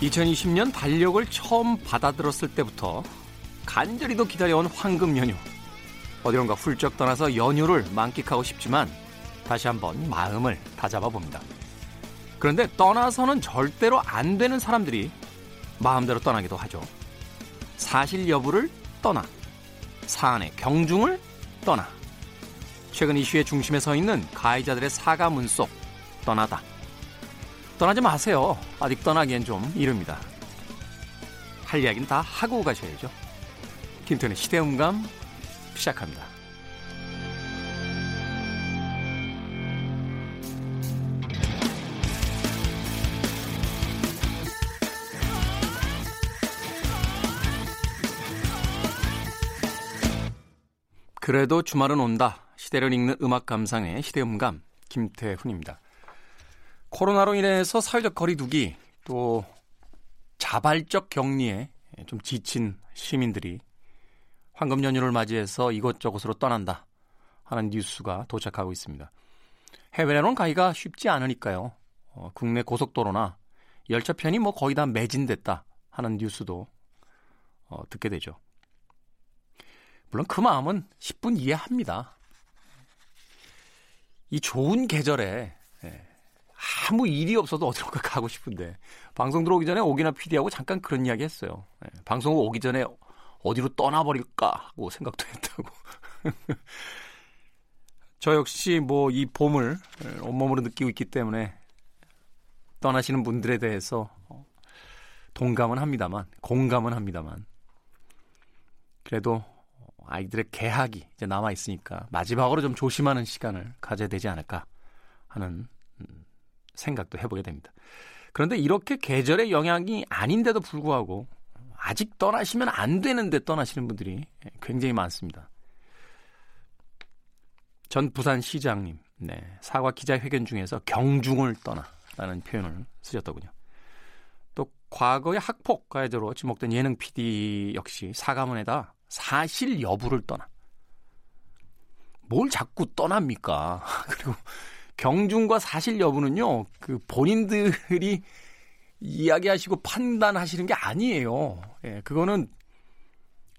2020년 달력을 처음 받아들었을 때부터 간절히도 기다려온 황금 연휴. 어디론가 훌쩍 떠나서 연휴를 만끽하고 싶지만 다시 한번 마음을 다잡아 봅니다. 그런데 떠나서는 절대로 안 되는 사람들이 마음대로 떠나기도 하죠. 사실 여부를 떠나, 사안의 경중을 떠나. 최근 이슈의 중심에 서 있는 가해자들의 사과문 속 떠나다. 떠나지 마세요. 아직 떠나기엔 좀 이릅니다. 할 이야기는 다 하고 가셔야죠. 김태훈의 시대음감 시작합니다. 그래도 주말은 온다. 시대를 읽는 음악 감상의 시대음감 김태훈입니다. 코로나로 인해서 사회적 거리두기 또 자발적 격리에 좀 지친 시민들이 황금 연휴를 맞이해서 이곳저곳으로 떠난다 하는 뉴스가 도착하고 있습니다. 해외로는 가기가 쉽지 않으니까요. 어, 국내 고속도로나 열차편이 뭐 거의 다 매진됐다 하는 뉴스도 어, 듣게 되죠. 물론 그 마음은 10분 이해합니다. 이 좋은 계절에 예, 아무 일이 없어도 어디론가 가고 싶은데 방송 들어오기 전에 오기나 PD하고 잠깐 그런 이야기 했어요. 네, 방송 오기 전에 어디로 떠나버릴까 하고 생각도 했다고. 저 역시 뭐 이 봄을 온몸으로 느끼고 있기 때문에 떠나시는 분들에 대해서 동감은 합니다만, 공감은 합니다만, 그래도 아이들의 개학이 이제 남아 있으니까 마지막으로 좀 조심하는 시간을 가져야 되지 않을까 하는 생각도 해보게 됩니다. 그런데 이렇게 계절의 영향이 아닌데도 불구하고 아직 떠나시면 안 되는데 떠나시는 분들이 굉장히 많습니다. 전 부산시장님, 네, 사과 기자회견 중에서 경중을 떠나라는 표현을 쓰셨더군요. 또 과거의 학폭 가해자로 지목된 예능 PD 역시 사과문에다 사실 여부를 떠나. 뭘 자꾸 떠납니까? 그리고 경중과 사실 여부는요, 그 본인들이 이야기하시고 판단하시는 게 아니에요. 예, 그거는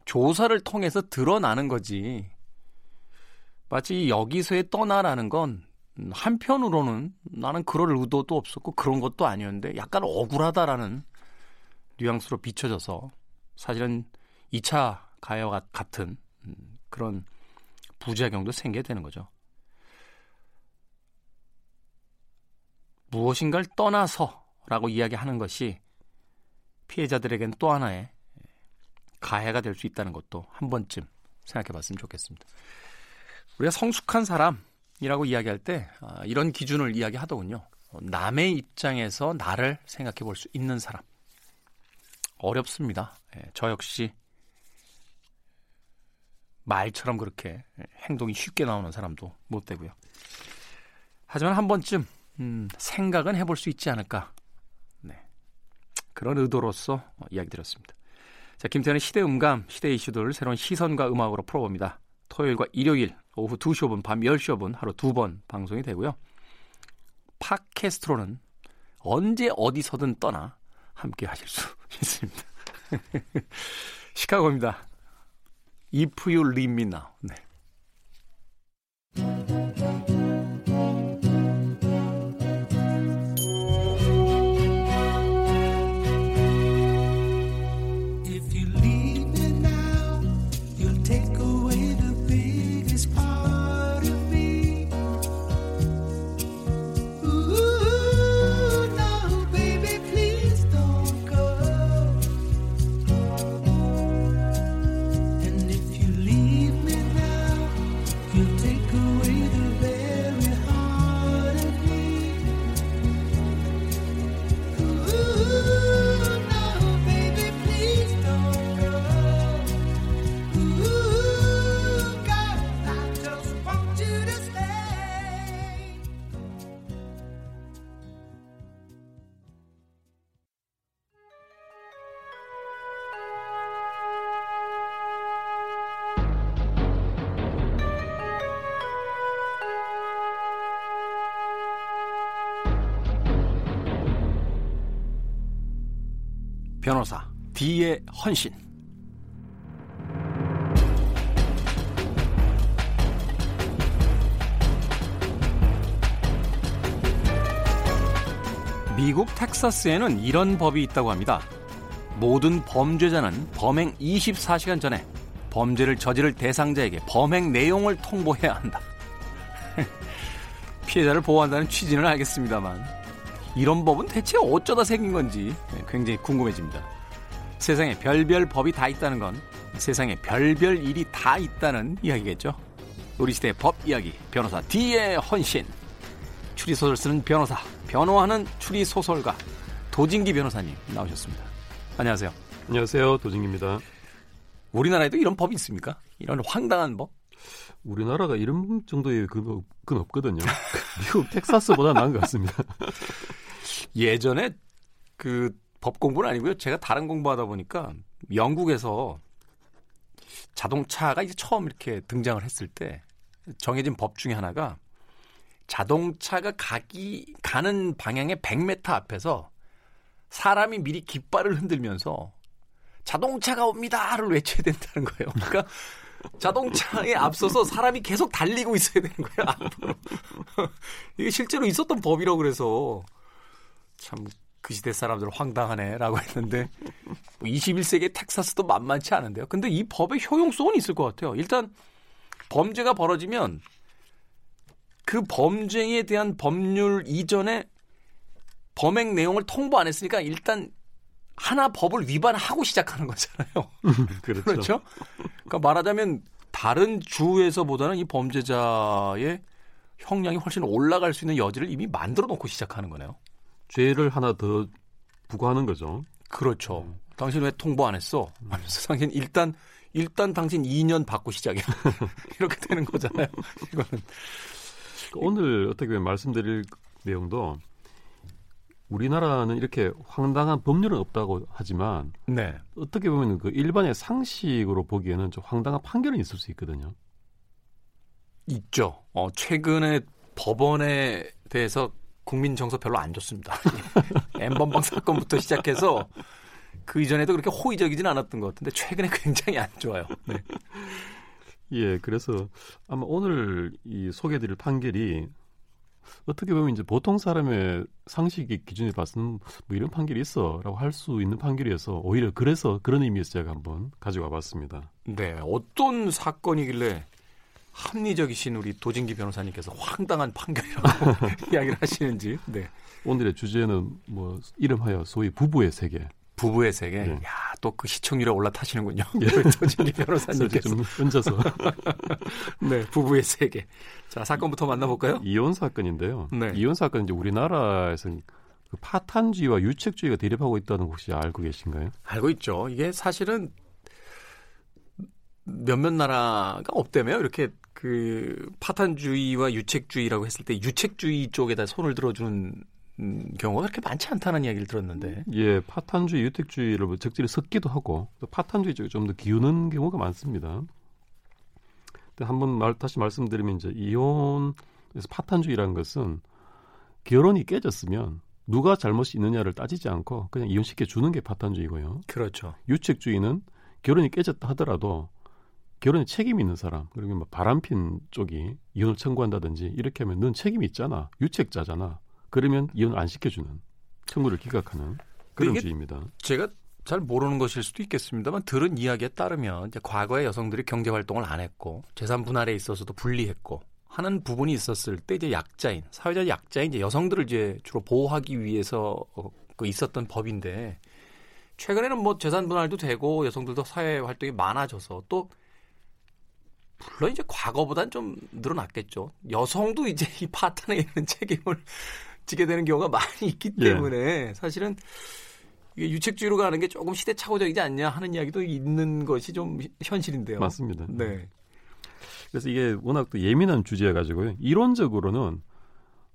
조사를 통해서 드러나는 거지. 마치 여기서의 떠나라는 건 한편으로는 나는 그럴 의도도 없었고 그런 것도 아니었는데 약간 억울하다라는 뉘앙스로 비춰져서 사실은 2차 가해와 같은 그런 부작용도 생기게 되는 거죠. 무엇인가를 떠나서라고 이야기하는 것이 피해자들에겐 또 하나의 가해가 될 수 있다는 것도 한 번쯤 생각해 봤으면 좋겠습니다. 우리가 성숙한 사람이라고 이야기할 때 아, 이런 기준을 이야기하더군요. 남의 입장에서 나를 생각해 볼 수 있는 사람. 어렵습니다. 예, 저 역시 말처럼 그렇게 행동이 쉽게 나오는 사람도 못 되고요. 하지만 한 번쯤 음, 생각은 해볼 수 있지 않을까. 네. 그런 의도로서 이야기 드렸습니다. 자, 김태현의 시대 음감, 시대 이슈들 새로운 시선과 음악으로 풀어봅니다. 토요일과 일요일 오후 2시 5분, 밤 10시 5분 하루 두 번 방송이 되고요. 팟캐스트로는 언제 어디서든 떠나 함께 하실 수 있습니다. 시카고입니다. If you leave me now. 네. 변호사 D의 헌신 미국 텍사스에는 이런 법이 있다고 합니다. 모든 범죄자는 범행 24시간 전에 범죄를 저지를 대상자에게 범행 내용을 통보해야 한다. 피해자를 보호한다는 취지는 알겠습니다만 이런 법은 대체 어쩌다 생긴 건지 굉장히 궁금해집니다. 세상에 별별 법이 다 있다는 건 세상에 별별 일이 다 있다는 이야기겠죠. 우리 시대의 법 이야기 변호사 D의 헌신 추리소설 쓰는 변호사 변호하는 추리소설가 도진기 변호사님 나오셨습니다. 안녕하세요. 안녕하세요. 도진기입니다. 우리나라에도 이런 법이 있습니까? 이런 황당한 법? 우리나라가 이런 정도의 그, 건 없거든요. 미국 텍사스보다 나은 것 같습니다. 예전에 그 법 공부는 아니고요. 제가 다른 공부하다 보니까 영국에서 자동차가 이제 처음 이렇게 등장을 했을 때 정해진 법 중에 하나가 자동차가 가기 가는 방향의 100m 앞에서 사람이 미리 깃발을 흔들면서 자동차가 옵니다를 외쳐야 된다는 거예요. 그러니까 자동차에 앞서서 사람이 계속 달리고 있어야 되는. 앞으로. 이게 실제로 있었던 법이라고 그래서 참 그 시대 사람들 황당하네라고 했는데 21세기 뭐 텍사스도 만만치 않은데요. 근데 이 법의 효용성은 있을 것 같아요. 일단 범죄가 벌어지면 그 범죄에 대한 법률 이전에 범행 내용을 통보 안 했으니까 일단 하나 법을 위반하고 시작하는 거잖아요. 그렇죠. 그렇죠? 그러니까 말하자면 다른 주에서보다는 이 범죄자의 형량이 훨씬 올라갈 수 있는 여지를 이미 만들어 놓고 시작하는 거네요. 죄를 하나 더 부과하는 거죠. 그렇죠. 음. 당신 왜 통보 안 했어? 하면서 당신 일단 일단 당신 2년 받고 시작이야. 이렇게 되는 거잖아요. 이거는 오늘 어떻게 보면 말씀드릴 내용도 우리나라는 이렇게 황당한 법률은 없다고 하지만 네. 어떻게 보면 그 일반의 상식으로 보기에는 좀 황당한 판결은 있을 수 있거든요. 있죠. 어, 최근에 법원에 대해서 국민 정서 별로 안 좋습니다. 엠번방 사건부터 시작해서 그 이전에도 그렇게 호의적이진 않았던 것 같은데 최근에 굉장히 안 좋아요. 네. 예, 그래서 아마 오늘 이 소개드릴 판결이 어떻게 보면 이제 보통 사람의 상식의 기준에 봐서는 뭐 이런 판결이 있어라고 할 수 있는 판결이어서 오히려 그래서 그런 의미에서 제가 한번 가져와 봤습니다. 네, 어떤 사건이길래 합리적이신 우리 도진기 변호사님께서 황당한 판결이라고 이야기를 하시는지. 네. 오늘의 주제는 뭐 이름하여 소위 부부의 세계. 부부의 세계. 네. 야, 또 그 시청률에 올라타시는군요. 예. 도진기 변호사님께서. 좀 얹어서. 네, 부부의 세계. 자, 사건부터 만나볼까요? 이혼 사건인데요. 네. 이혼 사건 이제 우리나라에서 그 파탄주의와 유책주의가 대립하고 있다는 거 혹시 알고 계신가요? 알고 있죠. 이게 사실은 몇몇 나라가 없다며요. 이렇게 그 파탄주의와 유책주의라고 했을 때 유책주의 쪽에다 손을 들어주는 경우가 그렇게 많지 않다는 이야기를 들었는데. 예, 파탄주의, 유택주의를 뭐 적절히 섞기도 하고 또 파탄주의 쪽에 좀 더 기우는 경우가 많습니다. 한번 말, 다시 말씀드리면 이제 이혼에서 파탄주의라는 것은 결혼이 깨졌으면 누가 잘못이 있느냐를 따지지 않고 그냥 이혼시켜 주는 게 파탄주의고요. 그렇죠. 유책주의는 결혼이 깨졌다 하더라도 결혼에 책임 있는 사람 그리고 뭐 바람핀 쪽이 이혼을 청구한다든지 이렇게 하면 넌 책임이 있잖아 유책자잖아 그러면 이혼을 안 시켜주는 청구를 기각하는 그런 주의입니다. 제가 잘 모르는 것일 수도 있겠습니다만 들은 이야기에 따르면 이제 과거에 여성들이 경제 활동을 안 했고 재산 분할에 있어서도 불리했고 하는 부분이 있었을 때 이제 약자인 사회적 약자인 이제 여성들을 이제 주로 보호하기 위해서 어, 그 있었던 법인데 최근에는 뭐 재산 분할도 되고 여성들도 사회 활동이 많아져서 또 물론 이제 과거보단 좀 늘어났겠죠. 여성도 이제 이 파탄에 있는 책임을 지게 되는 경우가 많이 있기 예. 때문에 예. 사실은 이게 유책주의로 가는 게 조금 시대착오적이지 않냐 하는 이야기도 있는 것이 좀 현실인데요. 맞습니다. 네. 그래서 이게 워낙 또 예민한 주제여 가지고요. 이론적으로는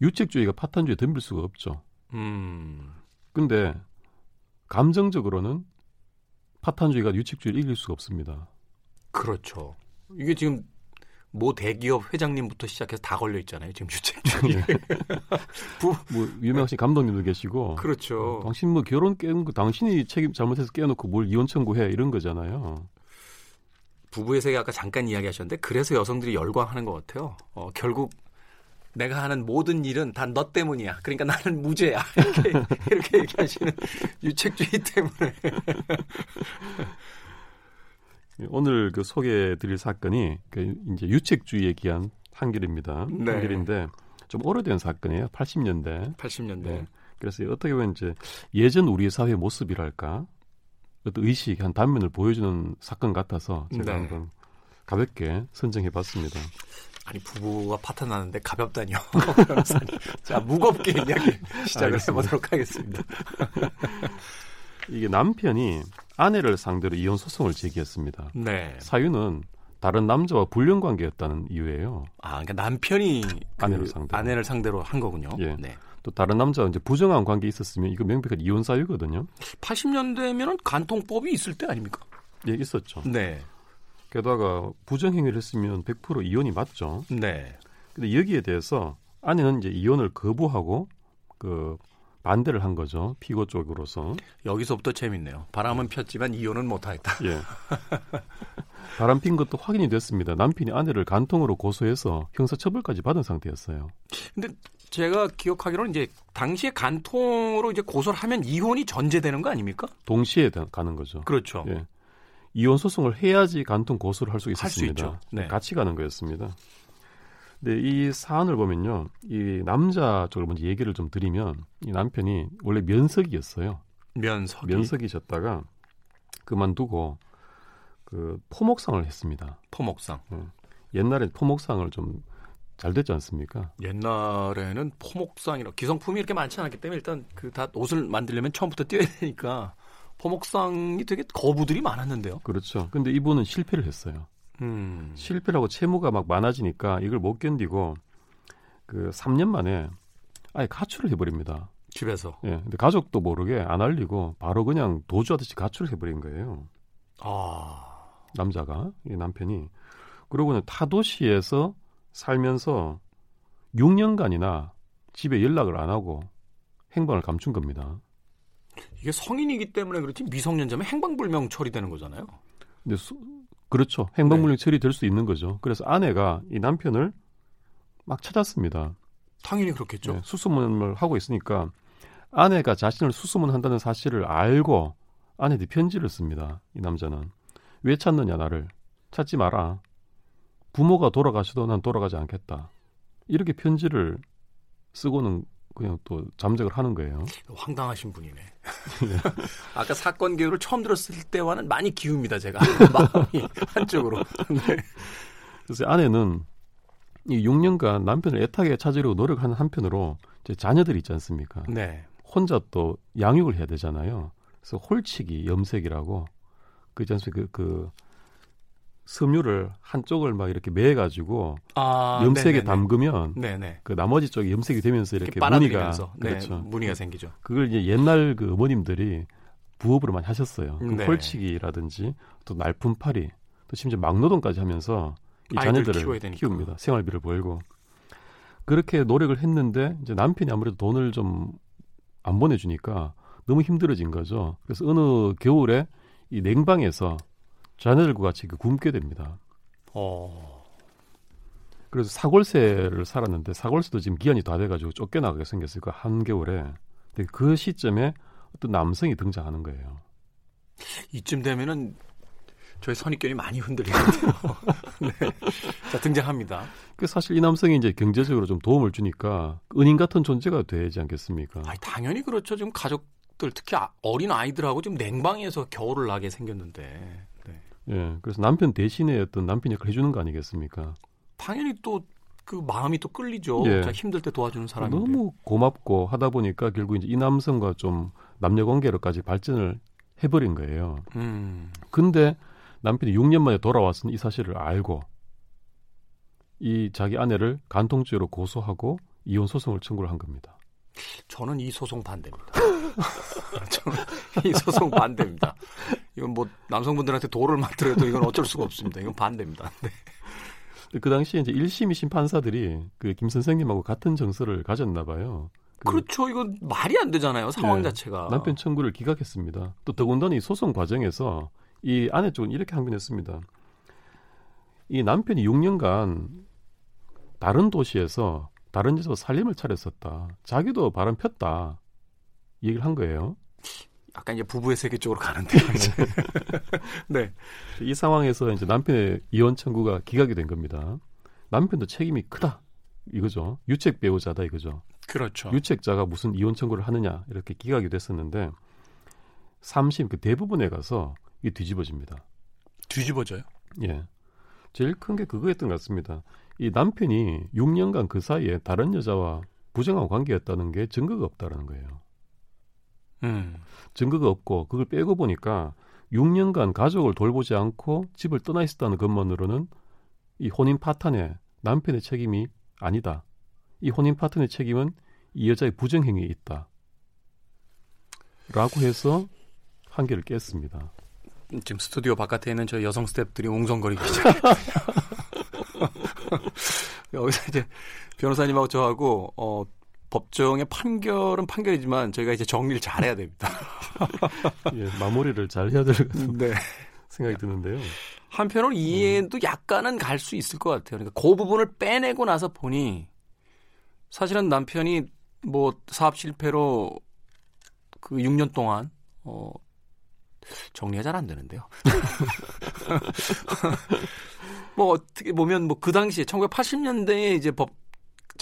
유책주의가 파탄주의에 덤빌 수가 없죠. 음. 근데 감정적으로는 파탄주의가 유책주의를 이길 수가 없습니다. 그렇죠. 이게 지금 모 대기업 회장님부터 시작해서 다 걸려 있잖아요. 지금 유책주의. 네. 부... 뭐 유명하신 감독님도 계시고. 그렇죠. 어, 당신 뭐 결혼 깨는 거 당신이 책임 잘못해서 깨놓고 뭘 이혼 청구해 이런 거잖아요. 부부의 세계 아까 잠깐 이야기하셨는데 그래서 여성들이 열광하는 것 같아요. 어, 결국 내가 하는 모든 일은 다 너 때문이야. 그러니까 나는 무죄야. 이렇게, 이렇게 얘기하시는 유책주의 때문에. 오늘 그 소개해드릴 사건이 그 이제 유책주의에 기한 판결입니다. 네. 판결인데 좀 오래된 사건이에요. 80년대. 80년대. 네. 그래서 어떻게 보면 이제 예전 우리 사회의 모습이랄까 어떤 의식 한 단면을 보여주는 사건 같아서 제가 네. 한번 가볍게 선정해봤습니다. 아니 부부가 파탄나는데 가볍다니요. 자 무겁게 이야기 시작을 알겠습니다. 해보도록 하겠습니다. 이게 남편이 아내를 상대로 이혼 소송을 제기했습니다. 네. 사유는 다른 남자와 불륜 관계였다는 이유예요. 아, 그러니까 남편이 그 아내를 상대로 아내를 상대로 한 거군요. 예. 네. 또 다른 남자와 이제 부정한 관계 있었으면 이거 명백한 이혼 사유거든요. 80년대면은 간통법이 있을 때 아닙니까? 예, 있었죠. 네. 게다가 부정 행위를 했으면 100% 이혼이 맞죠. 네. 근데 여기에 대해서 아내는 이제 이혼을 거부하고 그 반대를 한 거죠. 피고 쪽으로서. 여기서부터 재밌네요. 바람은 폈지만 이혼은 못하겠다. 예. 바람 핀 것도 확인이 됐습니다. 남편이 아내를 간통으로 고소해서 형사처벌까지 받은 상태였어요. 근데 제가 기억하기로는 이제 당시에 간통으로 이제 고소를 하면 이혼이 전제되는 거 아닙니까? 동시에 가는 거죠. 그렇죠. 예. 이혼 소송을 해야지 간통 고소를 할 수 있었습니다. 할수 네. 같이 가는 거였습니다. 근데 이 사안을 보면요. 이 남자 쪽을 먼저 얘기를 좀 드리면 이 남편이 원래 면석이었어요. 면석 면석이셨다가 그만두고 그 포목상을 했습니다. 포목상. 네. 옛날에 포목상을 좀 잘 됐지 않습니까? 옛날에는 포목상이라 기성품이 이렇게 많지 않았기 때문에 일단 그 다 옷을 만들려면 처음부터 뛰어야 되니까 포목상이 되게 거부들이 많았는데요. 그렇죠. 근데 이분은 실패를 했어요. 음. 실패라고 채무가 막 많아지니까 이걸 못 견디고 그 3년 만에 아예 가출을 해버립니다. 집에서. 예. 근데 가족도 모르게 안 알리고 바로 그냥 도주하듯이 가출을 해버린 거예요. 아. 남자가 이 남편이 그러고는 타도시에서 살면서 6년간이나 집에 연락을 안 하고 행방을 감춘 겁니다. 이게 성인이기 때문에 그렇지 미성년자면 행방불명 처리되는 거잖아요. 근데 수, 그렇죠. 행방불명 네. 처리될 수 있는 거죠. 그래서 아내가 이 남편을 막 찾았습니다. 당연히 그렇겠죠. 네, 수소문을 하고 있으니까 아내가 자신을 수소문한다는 사실을 알고 아내한테 편지를 씁니다. 이 남자는 왜 찾느냐 나를 찾지 마라. 부모가 돌아가셔도 난 돌아가지 않겠다. 이렇게 편지를 쓰고는 그냥 또 잠적을 하는 거예요. 황당하신 분이네. 아까 사건 개요를 처음 들었을 때와는 많이 기웁니다, 제가. 마음이 한쪽으로. 네. 그래서 아내는 이 6년간 남편을 애타게 찾으려고 노력하는 한편으로 이제 자녀들이 있지 않습니까? 네. 혼자 또 양육을 해야 되잖아요. 그래서 홀치기 염색이라고 그 있지 않습니까? 그, 그 섬유를 한쪽을 막 이렇게 매가지고 아, 염색에 네네네. 담그면 네네. 그 나머지 쪽이 염색이 되면서 이렇게, 이렇게 무늬가 네, 그렇죠. 무늬가 생기죠. 그걸 이제 옛날 그 어머님들이 부업으로 많이 하셨어요. 그 네. 홀치기라든지 또 날품팔이 또 심지어 막노동까지 하면서 이 자녀들을 키웁니다. 생활비를 벌고 그렇게 노력을 했는데 이제 남편이 아무래도 돈을 좀 안 보내주니까 너무 힘들어진 거죠. 그래서 어느 겨울에 이 냉방에서 자녀들과 같이 그 굶게 됩니다. 어. 그래서 사골세를 살았는데 사골세도 지금 기한이 다 돼가지고 쫓겨나가게 생겼어요. 그 한겨울에. 근데 그 시점에 어떤 남성이 등장하는 거예요. 이쯤 되면은 저희 선입견이 많이 흔들리거든요. 네. 자 등장합니다. 그 사실 이 남성이 이제 경제적으로 좀 도움을 주니까 은인 같은 존재가 되지 않겠습니까? 아 당연히 그렇죠. 지금 가족들 특히 아, 어린 아이들하고 지금 냉방에서 겨울을 나게 생겼는데 예, 그래서 남편 대신에 어떤 남편 역할 해주는 거 아니겠습니까? 당연히 또 그 마음이 또 끌리죠. 예. 힘들 때 도와주는 사람이 너무 고맙고 하다 보니까 결국 이제 이 남성과 좀 남녀 관계로까지 발전을 해버린 거예요. 음. 근데 남편이 6년 만에 돌아왔으니 이 사실을 알고 이 자기 아내를 간통죄로 고소하고 이혼 소송을 청구를 한 겁니다. 저는 이 소송 반대입니다. 저는 이 소송 반대입니다. 이건 뭐 남성분들한테 도를 맞더라도 이건 어쩔 수가 없습니다. 이건 반대입니다. 네. 그 당시에 이제 1심, 2심 판사들이 그 김 선생님하고 같은 정서를 가졌나 봐요. 그 그렇죠. 이건 말이 안 되잖아요. 상황 네, 자체가. 남편 청구를 기각했습니다. 또 더군다나 이 소송 과정에서 이 아내 쪽은 이렇게 항변했습니다. 이 남편이 6년간 다른 도시에서 다른 데서 살림을 차렸었다. 자기도 바람 폈다. 얘기를 한 거예요. 약간 이제 부부의 세계 쪽으로 가는데요. 네. 이 상황에서 이제 남편의 이혼 청구가 기각이 된 겁니다. 남편도 책임이 크다. 이거죠. 유책 배우자다 이거죠. 그렇죠. 유책자가 무슨 이혼 청구를 하느냐 이렇게 기각이 됐었는데 3심 그 대부분에 가서 이 뒤집어집니다. 뒤집어져요? 예. 제일 큰 게 그거였던 것 같습니다. 이 남편이 6년간 그 사이에 다른 여자와 부정한 관계였다는 게 증거가 없다라는 거예요. 음. 증거가 없고 그걸 빼고 보니까 6년간 가족을 돌보지 않고 집을 떠나 있었다는 것만으로는 이 혼인 파탄에 남편의 책임이 아니다. 이 혼인 파탄의 책임은 이 여자의 부정행위에 있다. 라고 해서 한계를 깼습니다. 지금 스튜디오 바깥에 있는 저 여성 스탭들이 웅성거리기 시작. 여기서 이제 변호사님하고 저하고 어 법정의 판결은 판결이지만 저희가 이제 정리를 잘해야 됩니다. 예, 마무리를 잘 해야 될 것 같은 네. 생각이 드는데요. 한편으로 이해도 음. 약간은 갈 수 있을 것 같아요. 그러니까 그 부분을 빼내고 나서 보니 사실은 남편이 뭐 사업 실패로 그 6년 동안 어 정리가 잘 안 되는데요. 뭐 어떻게 보면 뭐 그 당시에 1980년대에 이제 법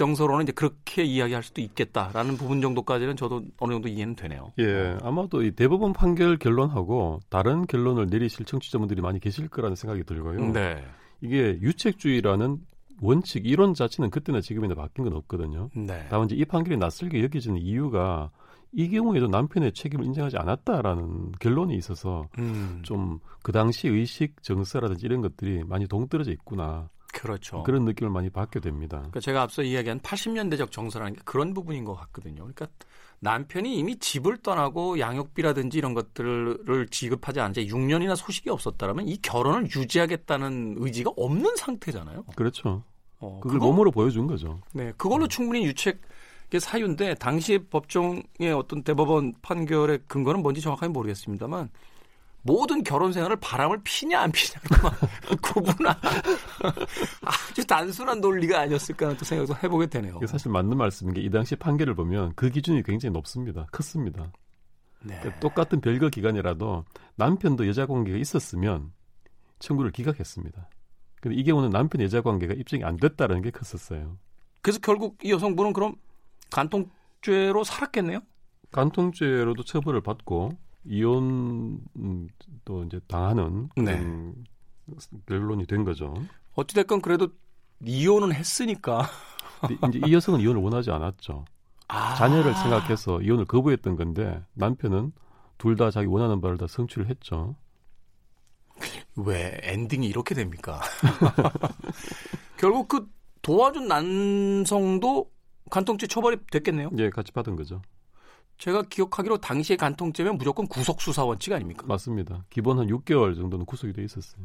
정서로는 이제 그렇게 이야기할 수도 있겠다라는 부분 정도까지는 저도 어느 정도 이해는 되네요. 예, 아마도 이 대법원 판결 결론하고 다른 결론을 내리실 청취자분들이 많이 계실 거라는 생각이 들고요. 네. 이게 유책주의라는 원칙 이론 자체는 그때나 지금이나 바뀐 건 없거든요. 네. 다만 이제 이 판결이 낯설게 여겨지는 이유가 이 경우에도 남편의 책임을 인정하지 않았다라는 결론이 있어서 음. 좀그 당시 의식 정서라든지 이런 것들이 많이 동떨어져 있구나. 그렇죠. 그런 느낌을 많이 받게 됩니다. 그러니까 제가 앞서 이야기한 80년대적 정서라는 게 그런 부분인 것 같거든요. 그러니까 남편이 이미 집을 떠나고 양육비라든지 이런 것들을 지급하지 않은 지 6년이나 소식이 없었다라면 이 결혼을 유지하겠다는 의지가 없는 상태잖아요. 그렇죠. 어, 그걸 그거, 몸으로 보여준 거죠. 네, 그걸로 음. 충분히 유책 게 사유인데 당시 법정의 어떤 대법원 판결의 근거는 뭔지 정확하게 모르겠습니다만 모든 결혼 생활을 바람을 피냐 안 피냐 구분한 아주 단순한 논리가 아니었을까 하는 또 생각도 해보게 되네요. 사실 맞는 말씀인 게 이 당시 판결을 보면 그 기준이 굉장히 높습니다. 컸습니다. 네. 그러니까 똑같은 별거 기간이라도 남편도 여자 관계가 있었으면 청구를 기각했습니다. 근데 이 경우는 남편 여자 관계가 입증이 안 됐다는 게 컸었어요. 그래서 결국 이 여성분은 그럼 간통죄로 살았겠네요? 간통죄로도 처벌을 받고 이혼도 이제 당하는 네. 결론이 된 거죠. 어찌됐건 그래도 이혼은 했으니까. 이제 이 여성은 이혼을 원하지 않았죠. 아. 자녀를 생각해서 이혼을 거부했던 건데 남편은 둘 다 자기 원하는 바를 다 성취를 했죠. 왜 엔딩이 이렇게 됩니까? 결국 그 도와준 남성도 간통죄 처벌이 됐겠네요. 예, 같이 받은 거죠. 제가 기억하기로 당시에 간통죄면 무조건 구속 수사 원칙 아닙니까? 맞습니다. 기본 한 6개월 정도는 구속이 돼 있었어요.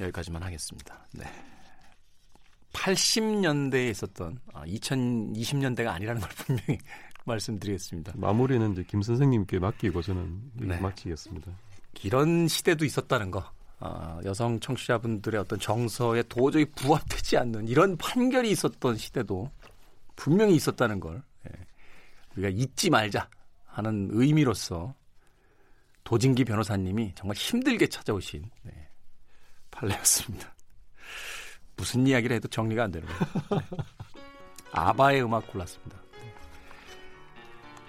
여기까지만 하겠습니다. 네. 80년대에 있었던 아, 2020년대가 아니라는 걸 분명히 말씀드리겠습니다. 마무리는 이제 김 선생님께 맡기고 저는 네. 마치겠습니다. 이런 시대도 있었다는 거 어, 여성 청취자분들의 어떤 정서에 도저히 부합되지 않는 이런 판결이 있었던 시대도 분명히 있었다는 걸 예, 우리가 잊지 말자 하는 의미로서 도진기 변호사님이 정말 힘들게 찾아오신 네, 판례였습니다. 무슨 이야기를 해도 정리가 안 되는 거예요. 네. 아바의 음악 골랐습니다. 네.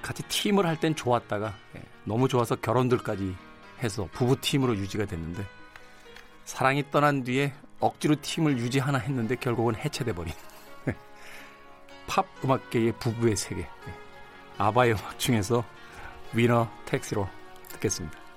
같이 팀을 할 땐 좋았다가 네, 너무 좋아서 결혼들까지 해서 부부 팀으로 유지가 됐는데 사랑이 떠난 뒤에 억지로 팀을 유지하나 했는데 결국은 해체돼 버린 팝 음악계의 부부의 세계 네. 아바의 음악 중에서 위너 택시로 듣겠습니다.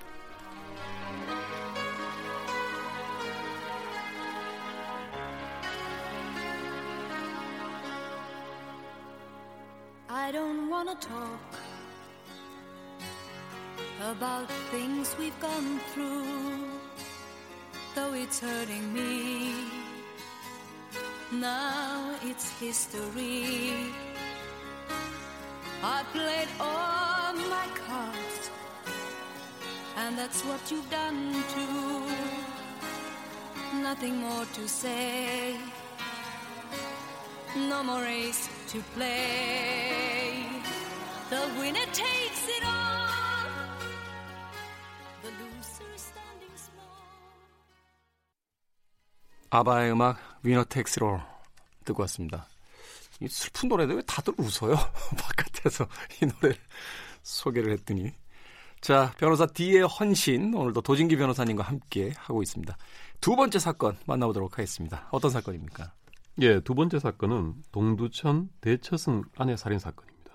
Nothing more to say, no more race to play. The winner takes it all. The loser standing small. 아바의 음악 위너 텍스로 듣고 왔습니다. 이 슬픈 노래인데 왜 다들 웃어요? 바깥에서 이 노래를 소개를 했더니. 자, 변호사 D의 헌신 오늘도 도진기 변호사님과 함께 하고 있습니다. 두 번째 사건 만나보도록 하겠습니다. 어떤 사건입니까? 예, 두 번째 사건은 동두천 대처승 아내 살인 사건입니다.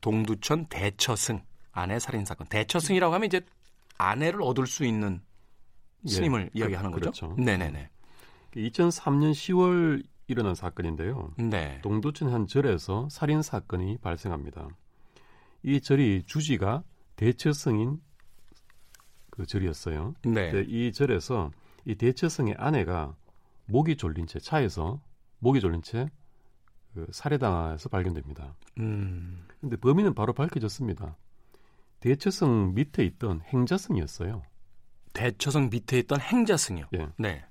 동두천 대처승 아내 살인 사건. 대처승이라고 하면 이제 아내를 얻을 수 있는 스님을 예, 이야기하는 그- 거죠? 그렇죠. 네 네 네. 2003년 10월 일어난 사건인데요. 네. 동두천 한 절에서 살인 사건이 발생합니다. 이 절이 주지가 대처성인 그 절이었어요. 네. 이 절에서 이 대처성의 아내가 목이 졸린 채 차에서 목이 졸린 채 그 살해당해서 발견됩니다. 음. 근데 범인은 바로 밝혀졌습니다. 대처성 밑에 있던 행자성이었어요. 대처승 밑에 있던 행자승이요. 예. 네.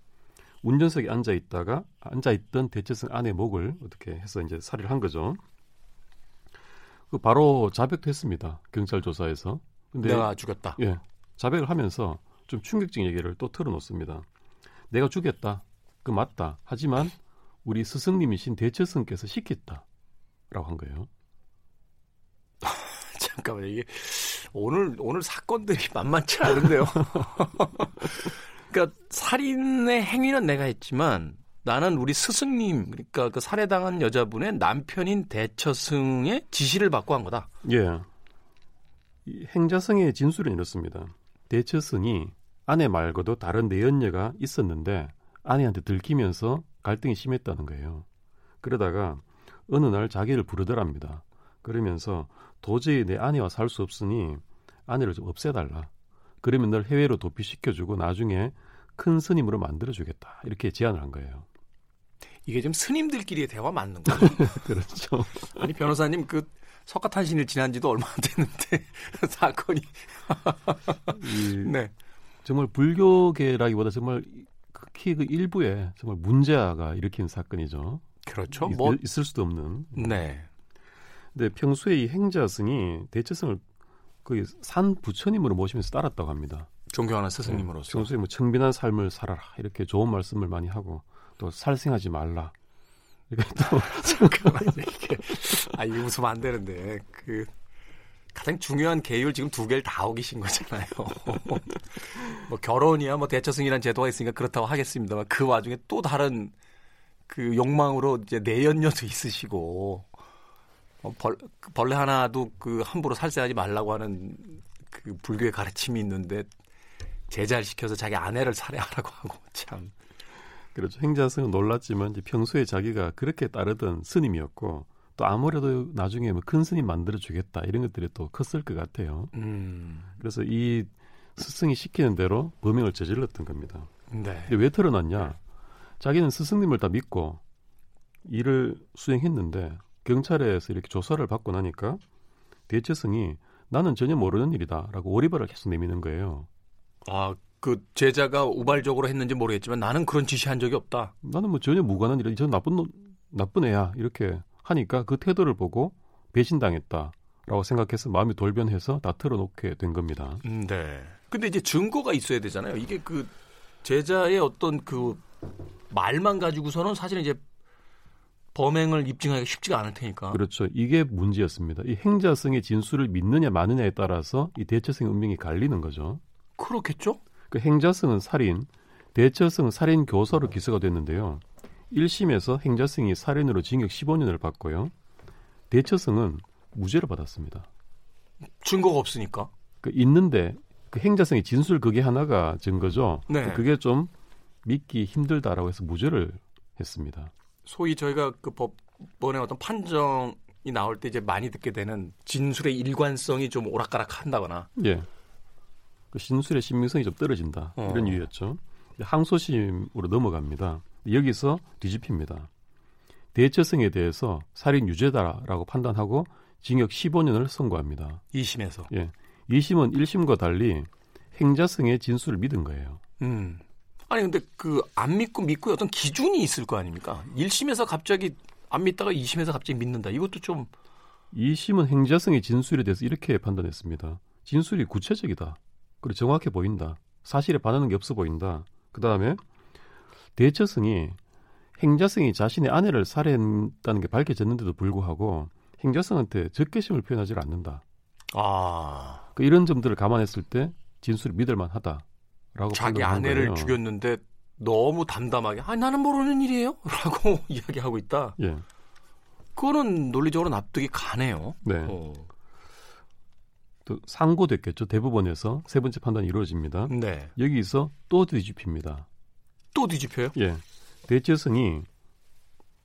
운전석에 앉아 있다가 앉아 있던 대처성 아내 목을 어떻게 해서 이제 살해를 한 거죠. 그 바로 자백도 했습니다. 경찰 조사에서. 근데 내가 죽였다. 예. 자백을 하면서 좀 충격적인 얘기를 또 털어놓습니다. 내가 죽였다. 그 맞다. 하지만 우리 스승님이신 대처성께서 시켰다. 라고 한 거예요. 잠깐만요. 이게 오늘 오늘 사건들이 만만치 않은데요. 그러니까 살인의 행위는 내가 했지만 나는 우리 스승님 그러니까 그 살해당한 여자분의 남편인 대처승의 지시를 받고 한 거다. 예. 이 행자성의 진술은 이렇습니다. 대처성이 아내 말고도 다른 내연녀가 있었는데 아내한테 들키면서 갈등이 심했다는 거예요. 그러다가 어느 날 자기를 부르더랍니다. 그러면서 도저히 내 아내와 살 수 없으니 아내를 좀 없애달라. 그러면 널 해외로 도피시켜주고 나중에 큰 스님으로 만들어주겠다. 이렇게 제안을 한 거예요. 이게 지금 스님들끼리의 대화 맞는 거예요. 그렇죠. 아니 변호사님 그 석가탄신일 지난지도 얼마 안 됐는데 사건이 이 네. 정말 불교계라기보다 정말 극히 그 일부에 정말 문제아가 일으킨 사건이죠. 그렇죠. 있, 뭐 있을 수도 없는. 네. 근데 평소에 이 행자승이 대체성을 거의 산 부처님으로 모시면서 따랐다고 합니다. 존경하는 스승님으로서 평소에 뭐 청빈한 삶을 살아라 이렇게 좋은 말씀을 많이 하고 또 살생하지 말라. 이렇게 또 잠깐만요. 이게 아 이게 웃으면 안 되는데 그 가장 중요한 계율 지금 두 개를 다 어기신 거잖아요. 뭐 결혼이야 뭐 대처승이라는 제도가 있으니까 그렇다고 하겠습니다만 그 와중에 또 다른 그 욕망으로 이제 내연녀도 있으시고 어, 벌, 그 벌레 하나도 그 함부로 살세하지 말라고 하는 그 불교의 가르침이 있는데 제자를 시켜서 자기 아내를 살해하라고 하고 참 그렇죠. 행자승은 놀랐지만 이제 평소에 자기가 그렇게 따르던 스님이었고 또 아무래도 나중에 뭐 큰 스님 만들어 주겠다 이런 것들이 또 컸을 것 같아요. 음, 그래서 이 스승이 시키는 대로 범행을 저질렀던 겁니다. 네. 근데 왜 털어놨냐? 자기는 스승님을 다 믿고 일을 수행했는데 경찰에서 이렇게 조사를 받고 나니까 대체성이 나는 전혀 모르는 일이다라고 오리발을 계속 내미는 거예요. 아, 그 제자가 우발적으로 했는지 모르겠지만 나는 그런 지시한 적이 없다. 나는 뭐 전혀 무관한 일이 저 나쁜 놈, 나쁜 애야 이렇게 하니까 그 태도를 보고 배신당했다라고 생각해서 마음이 돌변해서 다 털어놓게 된 겁니다. 음, 네. 근데 이제 증거가 있어야 되잖아요. 이게 그 제자의 어떤 그 말만 가지고서는 사실은 이제 범행을 입증하기가 쉽지가 않을 테니까. 그렇죠. 이게 문제였습니다. 이 행자성의 진술을 믿느냐 마느냐에 따라서 이 대처성의 운명이 갈리는 거죠. 그렇겠죠? 그 행자성은 살인, 대처성은 살인 교사로 기소가 됐는데요. 1심에서 행자성이 살인으로 징역 15년을 받고요. 대처성은 무죄를 받았습니다. 증거가 없으니까. 그 있는데 그 행자성의 진술 그게 하나가 증거죠. 네. 그게 좀 믿기 힘들다라고 해서 무죄를 했습니다. 소위 저희가 그 법원의 어떤 판정이 나올 때 이제 많이 듣게 되는 진술의 일관성이 좀 오락가락 한다거나. 예. 그 신술의 신빙성이 좀 떨어진다. 어. 이런 이유였죠. 항소심으로 넘어갑니다. 여기서 뒤집힙니다. 대처성에 대해서 살인 유죄다라고 판단하고 징역 15년을 선고합니다. 2심에서. 예. 2심은 1심과 달리 행자성의 진술을 믿은 거예요. 음. 아니 근데 그 안 믿고 믿고 어떤 기준이 있을 거 아닙니까? 1심에서 갑자기 안 믿다가 2심에서 갑자기 믿는다. 이것도 좀 2심은 행자성의 진술에 대해서 이렇게 판단했습니다. 진술이 구체적이다. 그리고 정확해 보인다. 사실에 반하는 게 없어 보인다. 그 다음에 대처성이 행자성이 자신의 아내를 살해했다는 게 밝혀졌는데도 불구하고 행자성한테 적개심을 표현하지 않는다. 아. 그 이런 점들을 감안했을 때 진술이 믿을 만 하다라고 자기 아내를 거예요. 죽였는데 너무 담담하게 아 나는 모르는 일이에요 라고 이야기하고 있다 예. 그거는 논리적으로 납득이 가네요 네. 어. 또 상고됐겠죠. 대법원에서 세 번째 판단이 이루어집니다. 네. 여기서 또 뒤집힙니다. 또 뒤집혀요 예. 대체성이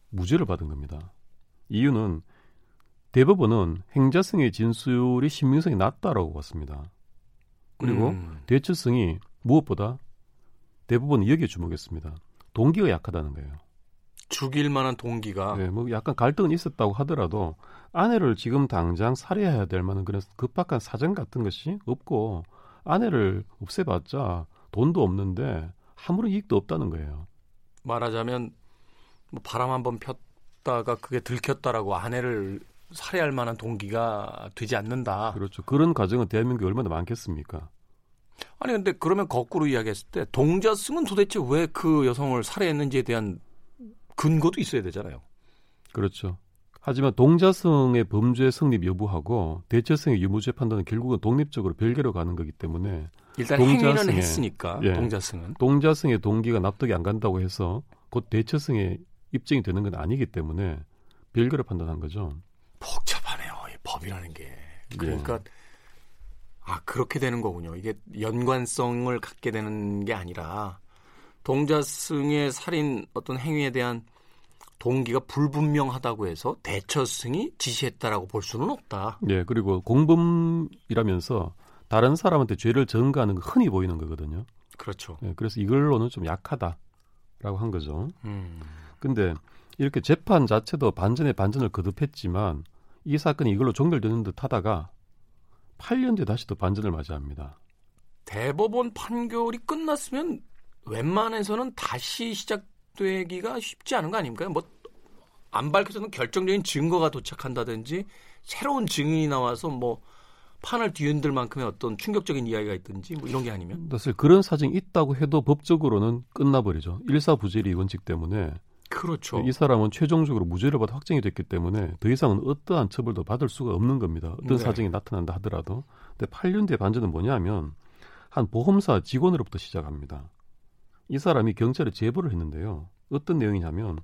무죄를 받은 겁니다. 이유는 대법원은 행자성의 진술이 신빙성이 낮다라고 봤습니다. 그리고 음. 대처성이 무엇보다 대부분 여기에 주목했습니다. 동기가 약하다는 거예요. 죽일 만한 동기가 네, 뭐 약간 갈등은 있었다고 하더라도 아내를 지금 당장 살해해야 될 만한 그런 급박한 사정 같은 것이 없고 아내를 없애봤자 돈도 없는데 아무런 이익도 없다는 거예요. 말하자면 뭐 바람 한 번 폈다가 그게 들켰다라고 아내를 살해할 만한 동기가 되지 않는다. 그렇죠. 그런 가정은 대한민국에 얼마나 많겠습니까? 아니 근데 그러면 거꾸로 이야기했을 때 동자승은 도대체 왜 그 여성을 살해했는지에 대한 근거도 있어야 되잖아요. 그렇죠. 하지만 동자성의 범죄 성립 여부하고 대처성의 유무죄 판단은 결국은 독립적으로 별개로 가는 거기 때문에 일단 동자승에- 행위는 했으니까 예. 동자승은 동자성의 동기가 납득이 안 간다고 해서 곧 대처성에 입증이 되는 건 아니기 때문에 별개로 판단한 거죠. 복잡하네요. 이 법이라는 게. 그러니까 아 그렇게 되는 거군요. 이게 연관성을 갖게 되는 게 아니라 동자승의 살인 어떤 행위에 대한 동기가 불분명하다고 해서 대처승이 지시했다라고 볼 수는 없다. 예, 그리고 공범이라면서 다른 사람한테 죄를 전가하는 거 흔히 보이는 거거든요. 그렇죠. 예, 그래서 이걸로는 좀 약하다라고 한 거죠. 음. 근데 이렇게 재판 자체도 반전에 반전을 거듭했지만 이 사건이 이걸로 종결되는 듯 하다가 8년 뒤에 다시 또 반전을 맞이합니다. 대법원 판결이 끝났으면 웬만해서는 다시 시작되기가 쉽지 않은 거 아닙니까? 뭐 안 밝혀져는 결정적인 증거가 도착한다든지 새로운 증인이 나와서 뭐 판을 뒤흔들 만큼의 어떤 충격적인 이야기가 있든지 뭐 이런 게 아니면 사실 그런 사정이 있다고 해도 법적으로는 끝나버리죠. 일사부재리 원칙 때문에 그렇죠. 이 사람은 최종적으로 무죄를 받아 확정이 됐기 때문에 더 이상은 어떠한 처벌도 받을 수가 없는 겁니다. 네. 어떤 사정이 나타난다 하더라도. 근데 8년 뒤에 반전은 뭐냐면 한 보험사 직원으로부터 시작합니다. 이 사람이 경찰에 제보를 했는데요. 어떤 내용이냐면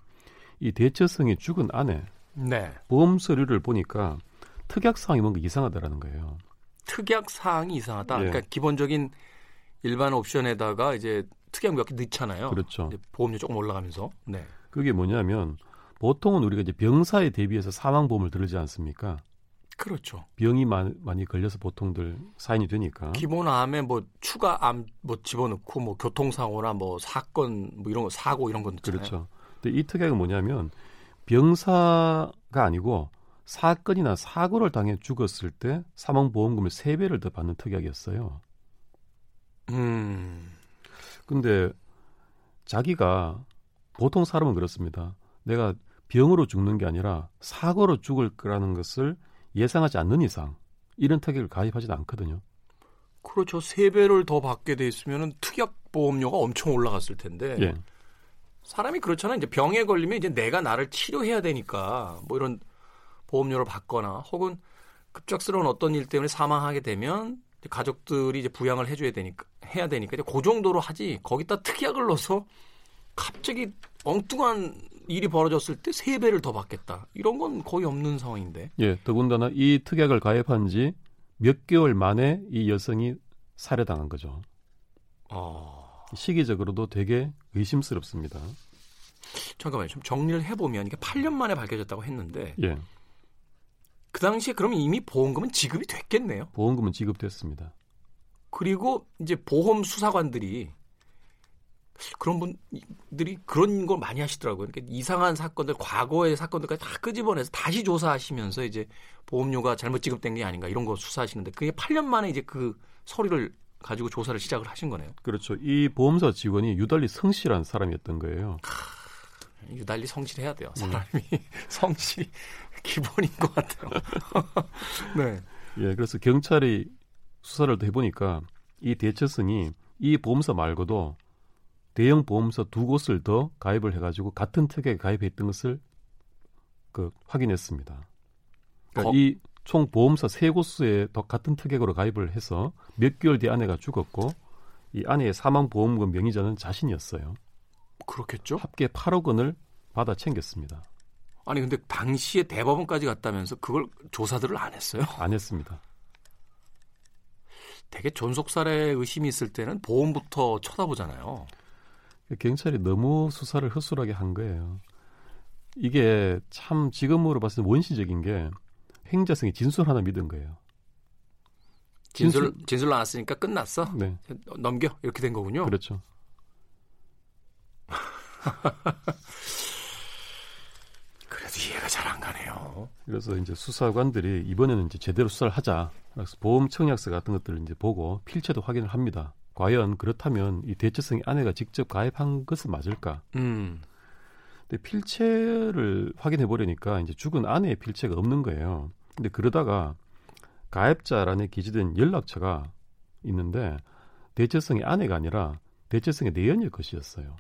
이 대처성이 죽은 아내 네. 보험 서류를 보니까 특약 사항이 뭔가 이상하다라는 거예요. 특약 사항이 이상하다. 예. 그러니까 기본적인 일반 옵션에다가 이제 특약 몇 개 넣잖아요. 그렇죠. 보험료 조금 올라가면서. 네. 그게 뭐냐면 보통은 우리가 이제 병사에 대비해서 사망보험을 들지 않습니까? 그렇죠. 병이 많, 많이 걸려서 보통들 사인이 되니까. 기본 암에 뭐 추가 암 뭐 집어넣고 뭐 교통사고나 뭐 사건 뭐 이런 거 사고 이런 거 넣잖아요. 그렇죠. 근데 이 특약은 뭐냐면 병사가 아니고 사건이나 사고를 당해 죽었을 때 사망보험금을 세배를 더 받는 특약이었어요. 음. 근데 자기가 보통 사람은 그렇습니다. 내가 병으로 죽는 게 아니라 사고로 죽을 거라는 것을 예상하지 않는 이상 이런 특약을 가입하지는 않거든요. 그렇죠. 세 배를 더 받게 돼 있으면은 특약 보험료가 엄청 올라갔을 텐데 예. 사람이 그렇잖아요. 이제 병에 걸리면 이제 내가 나를 치료해야 되니까 뭐 이런 보험료를 받거나 혹은 급작스러운 어떤 일 때문에 사망하게 되면 이제 가족들이 이제 부양을 해줘야 되니까 해야 되니까 이제 그 정도로 하지 거기다 특약을 넣어서 갑자기 엉뚱한 일이 벌어졌을 때 세 배를 더 받겠다 이런 건 거의 없는 상황인데 예, 더군다나 이 특약을 가입한 지 몇 개월 만에 이 여성이 살해당한 거죠. 어, 시기적으로도 되게 의심스럽습니다. 잠깐만요 좀 정리를 해보면 이게 8년 만에 밝혀졌다고 했는데 예, 그 당시에 그러면 이미 보험금은 지급이 됐겠네요. 보험금은 지급됐습니다. 그리고 이제 보험 수사관들이 그런 분들이 그런 걸 많이 하시더라고요. 이렇게 이상한 사건들, 과거의 사건들까지 다 끄집어내서 다시 조사하시면서 이제 보험료가 잘못 지급된 게 아닌가 이런 거 수사하시는데 그게 8년 만에 이제 그 서류를 가지고 조사를 시작을 하신 거네요. 그렇죠. 이 보험사 직원이 유달리 성실한 사람이었던 거예요. 유달리 성실해야 돼요. 사람이 성실이 기본인 것 같아요. 네. 예, 그래서 경찰이 수사를 더 해보니까 이 대처성이 이 보험사 말고도 대형 보험사 두 곳을 더 가입을 해가지고 같은 특약에 가입했던 것을 그 확인했습니다. 그러니까 어? 이총 보험사 세 곳에 더 같은 특약으로 가입을 해서 몇 개월 뒤 아내가 죽었고 이 아내의 사망 보험금 명의자는 자신이었어요. 그렇겠죠? 합계 8억 원을 받아 챙겼습니다. 아니 근데 당시에 대법원까지 갔다면서 그걸 조사들을 안 했어요? 안 했습니다. 되게 존속살해 의심이 있을 때는 보험부터 쳐다보잖아요. 경찰이 너무 수사를 허술하게 한 거예요. 이게 참 지금으로 봤을 때 원시적인 게 행자성이 진술 하나 믿은 거예요. 진술 진술 나왔으니까 끝났어. 네, 넘겨 이렇게 된 거군요. 그렇죠. 그래도 이해가 잘 안 가네요. 그래서 이제 수사관들이 이번에는 이제 제대로 수사를 하자. 그래서 보험 청약서 같은 것들을 이제 보고 필체도 확인을 합니다. 과연 그렇다면 이 대처성의 아내가 직접 가입한 것은 맞을까? 음. 근데 필체를 확인해 보려니까 이제 죽은 아내의 필체가 없는 거예요. 근데 그러다가 가입자란에 기재된 연락처가 있는데 대체성의 아내가 아니라 대체성의 내연녀 것이었어요.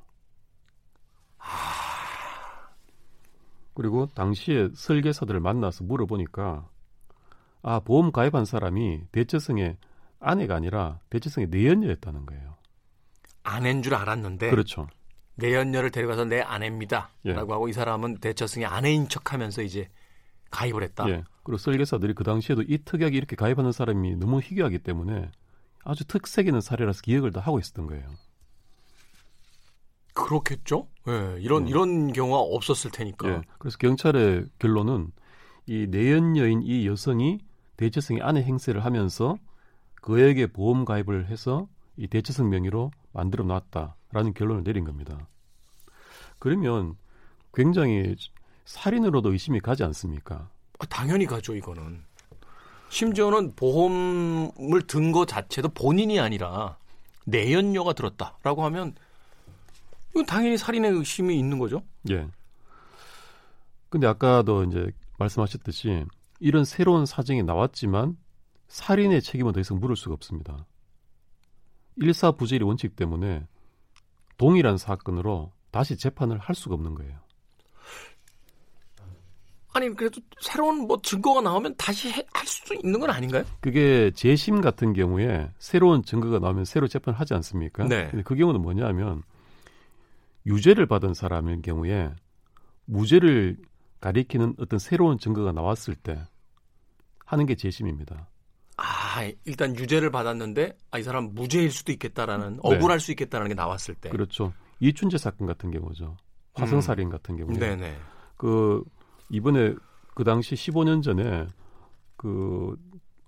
그리고 당시에 설계사들을 만나서 물어보니까 아 보험 가입한 사람이 대체성의 아내가 아니라 대체성의 내연녀였다는 거예요. 아내인 줄 알았는데 그렇죠. 내 연녀를 데려가서 내 아내입니다라고 예. 하고 이 사람은 대처승의 아내인 척 하면서 이제 가입을 했다. 예. 그리고 설계사들이 그 당시에도 이 특약에 이렇게 가입하는 사람이 너무 희귀하기 때문에 아주 특색 있는 사례라서 기억을 다 하고 있었던 거예요. 그렇겠죠? 예, 이런 음. 이런 경우가 없었을 테니까. 예. 그래서 경찰의 결론은 이 내연녀인 이 여성이 대체성의 아내 행세를 하면서 그에게 보험 가입을 해서 이 대체성 명의로 만들어 놨다라는 결론을 내린 겁니다. 그러면 굉장히 살인으로도 의심이 가지 않습니까? 아, 당연히 가죠 이거는. 심지어는 보험을 든 거 자체도 본인이 아니라 내연녀가 들었다라고 하면 이건 당연히 살인의 의심이 있는 거죠. 예. 근데 아까도 이제 말씀하셨듯이 이런 새로운 사정이 나왔지만 살인의 책임은 더 이상 물을 수가 없습니다. 일사부재의 원칙 때문에 동일한 사건으로 다시 재판을 할 수가 없는 거예요. 아니 그래도 새로운 뭐 증거가 나오면 다시 해- 할 수도 있는 건 아닌가요? 그게 재심 같은 경우에 새로운 증거가 나오면 새로 재판을 하지 않습니까? 네. 근데 그 경우는 뭐냐면 유죄를 받은 사람의 경우에 무죄를 가리키는 어떤 새로운 증거가 나왔을 때 하는 게 재심입니다. 아 일단 유죄를 받았는데 아, 이 사람 무죄일 수도 있겠다라는 네. 억울할 수 있겠다라는 게 나왔을 때. 그렇죠. 이춘재 사건 같은 경우죠. 화성살인 같은 경우에 음. 네네. 그 이번에 그 당시 15년 전에 그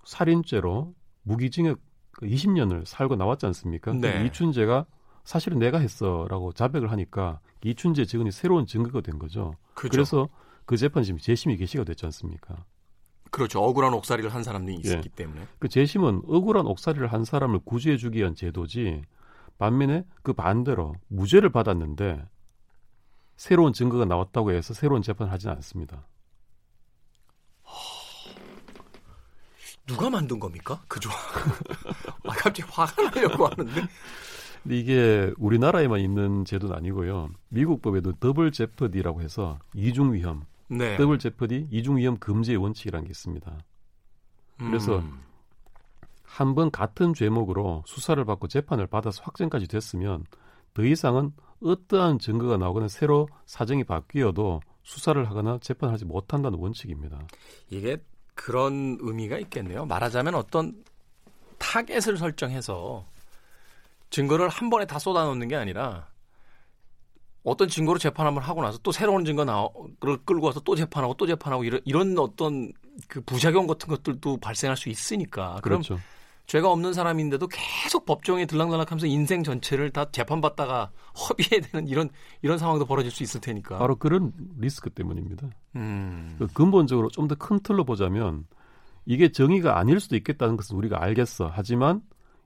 살인죄로 무기징역 20년을 살고 나왔지 않습니까? 네. 이춘재가 사실은 내가 했어라고 자백을 하니까 이춘재 증언이 새로운 증거가 된 거죠. 그죠. 그래서 그 재판 지금 재심이 개시가 됐지 않습니까? 그렇죠. 억울한 옥살이를 한 사람이 있었기 예. 때문에. 그 재심은 억울한 옥살이를 한 사람을 구제해주기 위한 제도지 반면에 그 반대로 무죄를 받았는데 새로운 증거가 나왔다고 해서 새로운 재판을 하지는 않습니다. 누가 만든 겁니까? 그 조항. 아, 갑자기 화가 나려고 하는데. 근데 이게 우리나라에만 있는 제도는 아니고요. 미국 법에도 double jeopardy라고 해서 이중 위험, 네. double jeopardy 이중 위험 금지의 원칙이라는 게 있습니다. 그래서 음. 한번 같은 죄목으로 수사를 받고 재판을 받아서 확정까지 됐으면 더 이상은 어떠한 증거가 나오거나 새로 사정이 바뀌어도 수사를 하거나 재판을 하지 못한다는 원칙입니다. 이게 그런 의미가 있겠네요. 말하자면 어떤 타겟을 설정해서 증거를 한 번에 다 쏟아놓는 게 아니라 어떤 증거로 재판을 하고 나서 또 새로운 증거 나를 끌고 와서 또 재판하고 또 재판하고 이런, 이런 어떤 그 부작용 같은 것들도 발생할 수 있으니까 그럼 그렇죠. 죄가 없는 사람인데도 계속 법정에 들락날락하면서 인생 전체를 다 재판받다가 허비해야 되는 이런 이런 상황도 벌어질 수 있을 테니까. 바로 그런 리스크 때문입니다. 음. 그 근본적으로 좀 더 큰 틀로 보자면 이게 정의가 아닐 수도 있겠다는 것은 우리가 알겠어. 하지만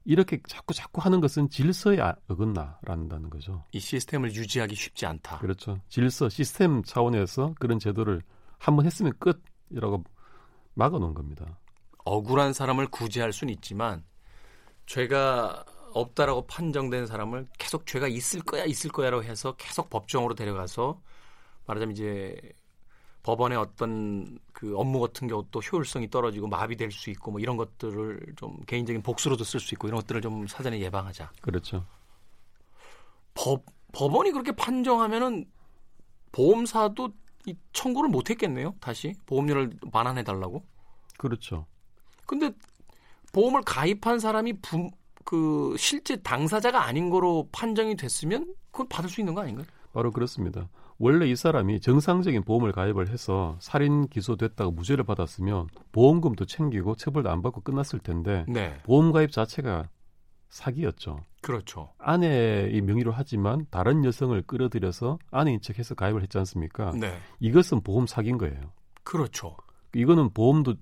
이렇게 자꾸 자꾸 하는 것은 질서에 아- 어긋나라는 거죠. 이 시스템을 유지하기 쉽지 않다. 그렇죠. 질서, 시스템 차원에서 그런 제도를 한번 했으면 끝이라고 막아 놓은 겁니다. 억울한 사람을 구제할 수는 있지만 죄가 없다라고 판정된 사람을 계속 죄가 있을 거야 있을 거야라고 해서 계속 법정으로 데려가서 말하자면 이제 법원의 어떤 그 업무 같은 경우도 효율성이 떨어지고 마비될 수 있고 뭐 이런 것들을 좀 개인적인 복수로도 쓸 수 있고 이런 것들을 좀 사전에 예방하자. 그렇죠. 법 법원이 그렇게 판정하면은 보험사도 이 청구를 못 했겠네요. 다시 보험료를 반환해 달라고. 그렇죠. 근데 보험을 가입한 사람이 부, 그 실제 당사자가 아닌 거로 판정이 됐으면 그걸 받을 수 있는 거 아닌가요? 바로 그렇습니다. 원래 이 사람이 정상적인 보험을 가입을 해서 살인 기소됐다고 무죄를 받았으면 보험금도 챙기고 처벌도 안 받고 끝났을 텐데 네, 보험 가입 자체가 사기였죠. 그렇죠. 아내의 명의로 하지만 다른 여성을 끌어들여서 아내인 척해서 가입을 했지 않습니까? 네, 이것은 보험 사기인 거예요. 그렇죠. 이거는 보험도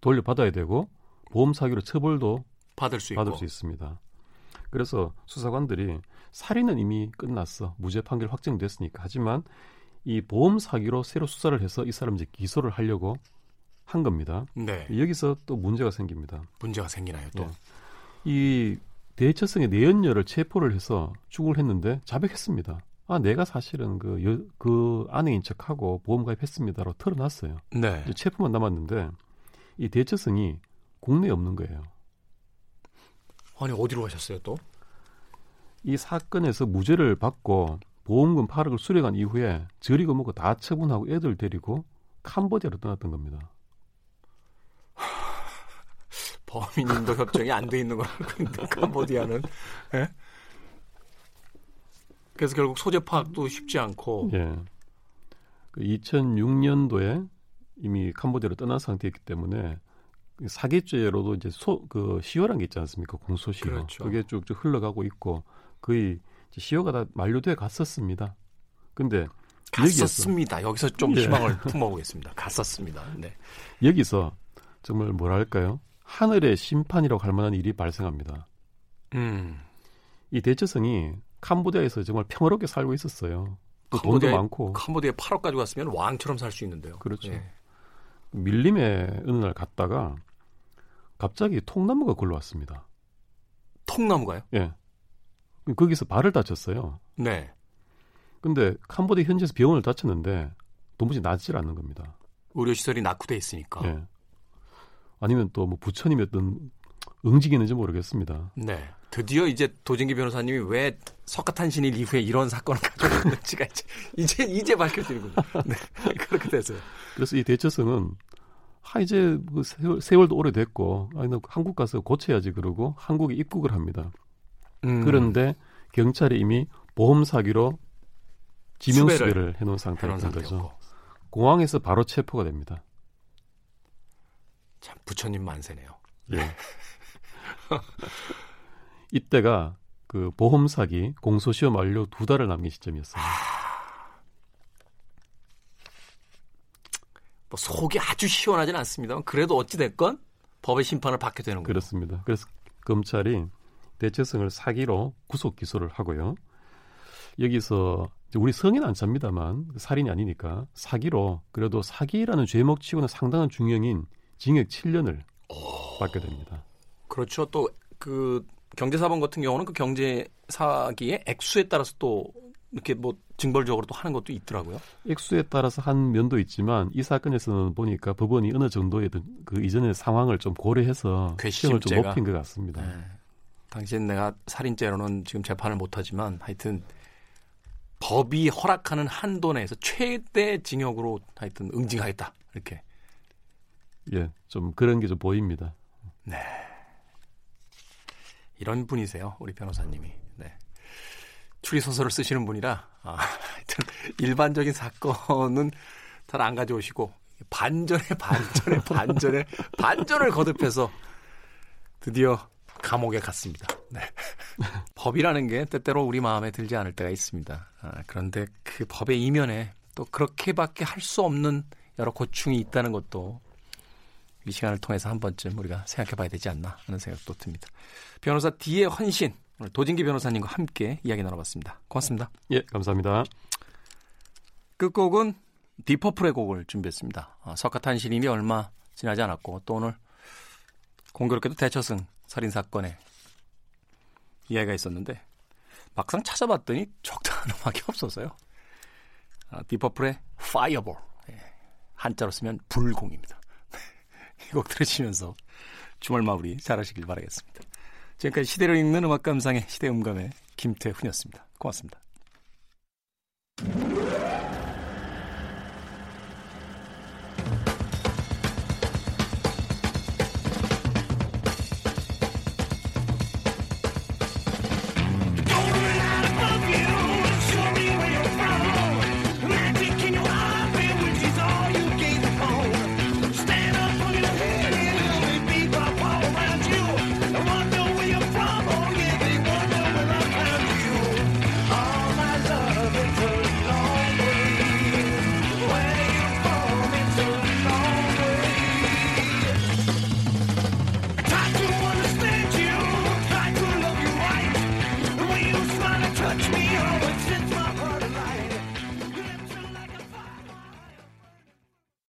돌려받아야 되고 보험 사기로 처벌도 받을 수 있고. 받을 수 있습니다. 그래서 수사관들이 살인은 이미 끝났어. 무죄 판결 확정됐으니까. 하지만 이 보험 사기로 새로 수사를 해서 이 사람 이제 기소를 하려고 한 겁니다. 네, 여기서 또 문제가 생깁니다. 문제가 생기나요 또? 예. 이 대처성의 내연녀를 체포를 해서 추궁을 했는데 자백했습니다. 아, 내가 사실은 그, 여, 그 아내인 척하고 보험 가입했습니다로 털어놨어요. 네. 체포만 남았는데 이 대처성이 국내에 없는 거예요. 아니 어디로 가셨어요 또? 이 사건에서 무죄를 받고 보험금 8억을 수령한 이후에 저리고 뭐고 다 처분하고 애들 데리고 캄보디아로 떠났던 겁니다. 범인인도 협정이 안 돼 있는 걸 알고 있는데 캄보디아는. 예? 그래서 결국 소재 파악도 쉽지 않고. 예. 그 2006년도에 이미 캄보디아로 떠난 상태였기 때문에 사기죄로도 이제 소, 그 시효란 게 있지 않습니까? 공소시효. 그렇죠. 그게 쭉쭉 흘러가고 있고 거의 시효가 다 만료돼 갔었습니다. 근데 갔었습니다. 여기서 좀 예. 희망을 품어보겠습니다. 갔었습니다. 네. 여기서 정말 뭐랄까요? 하늘의 심판이라고 할 만한 일이 발생합니다. 음. 이 대처성이 캄보디아에서 정말 평화롭게 살고 있었어요. 또 돈도 캄보디아에- 많고 캄보디아 8억 가지고 갔으면 왕처럼 살 수 있는데요. 그렇죠. 예. 밀림에 어느 날 갔다가 갑자기 통나무가 굴러왔습니다. 통나무가요? 예. 거기서 발을 다쳤어요. 네. 근데 캄보디아 현지에서 병원을 다쳤는데 도무지 낫질 않는 겁니다. 의료시설이 낙후돼 있으니까. 예. 아니면 또 뭐 부처님이 어떤 응징이 있는지 모르겠습니다. 네. 드디어 이제 도진기 변호사님이 왜 석가탄신일 이후에 이런 사건을 가져왔는지가 이제, 이제, 이제 밝혀지는군요. 네. 그렇게 됐어요. 그래서 이 대처성은 아 이제 그 세월, 세월도 오래됐고 아, 나 한국 가서 고쳐야지 그러고 한국에 입국을 합니다. 음. 그런데 경찰이 이미 보험 사기로 지명 수배를 수배를 해놓은 상태였던 거죠. 공항에서 바로 체포가 됩니다. 참, 부처님 만세네요. 예. 이때가 그 보험 사기 공소시효 만료 두 달을 남긴 시점이었어요. 뭐 속이 아주 시원하진 않습니다만 그래도 어찌됐건 법의 심판을 받게 되는 거예요. 그렇습니다. 그래서 검찰이 대체성을 사기로 구속 기소를 하고요. 여기서 우리 성인 안 찹니다만 살인이 아니니까 사기로 그래도 사기라는 죄목 치고는 상당한 중형인 징역 7년을 받게 됩니다. 그렇죠. 또 그 경제사범 같은 경우는 그 경제 사기의 액수에 따라서 또 이렇게 뭐 징벌적으로 또 하는 것도 있더라고요. 액수에 따라서 한 면도 있지만 이 사건에서는 보니까 법원이 어느 정도의 그 이전의 상황을 좀 고려해서 시형을 좀. 높인 것 같습니다. 네. 당신 내가 살인죄로는 지금 재판을 못하지만 하여튼 법이 허락하는 한도 내에서 최대 징역으로 하여튼 응징하겠다 이렇게. 예, 좀 그런 게 좀 보입니다. 이런 분이세요, 우리 변호사님이. 네. 추리 소설을 쓰시는 분이라 아, 하여튼 일반적인 사건은 잘 안 가져오시고 반전에 반전에 반전에 반전을 거듭해서 드디어 감옥에 갔습니다. 네. 법이라는 게 때때로 우리 마음에 들지 않을 때가 있습니다. 아, 그런데 그 법의 이면에 또 그렇게밖에 할 수 없는 여러 고충이 있다는 것도 이 시간을 통해서 한 번쯤 우리가 생각해 봐야 되지 않나 하는 생각도 듭니다. 변호사 D의 헌신, 오늘 도진기 변호사님과 함께 이야기 나눠봤습니다. 고맙습니다. 예, 감사합니다. 끝곡은 디퍼플의 곡을 준비했습니다. 아, 석가탄신일이 얼마 지나지 않았고 또 오늘 공교롭게도 대처승 살인 사건에 이야기가 있었는데 막상 찾아봤더니 적당한 음악이 없어서요. 아, 디퍼플의 Fireball 예, 한자로 쓰면 불공입니다. 이 곡 들으시면서 주말 마무리 잘하시길 바라겠습니다. 지금까지 시대를 읽는 음악 감상의 시대 음감의 김태훈이었습니다. 고맙습니다.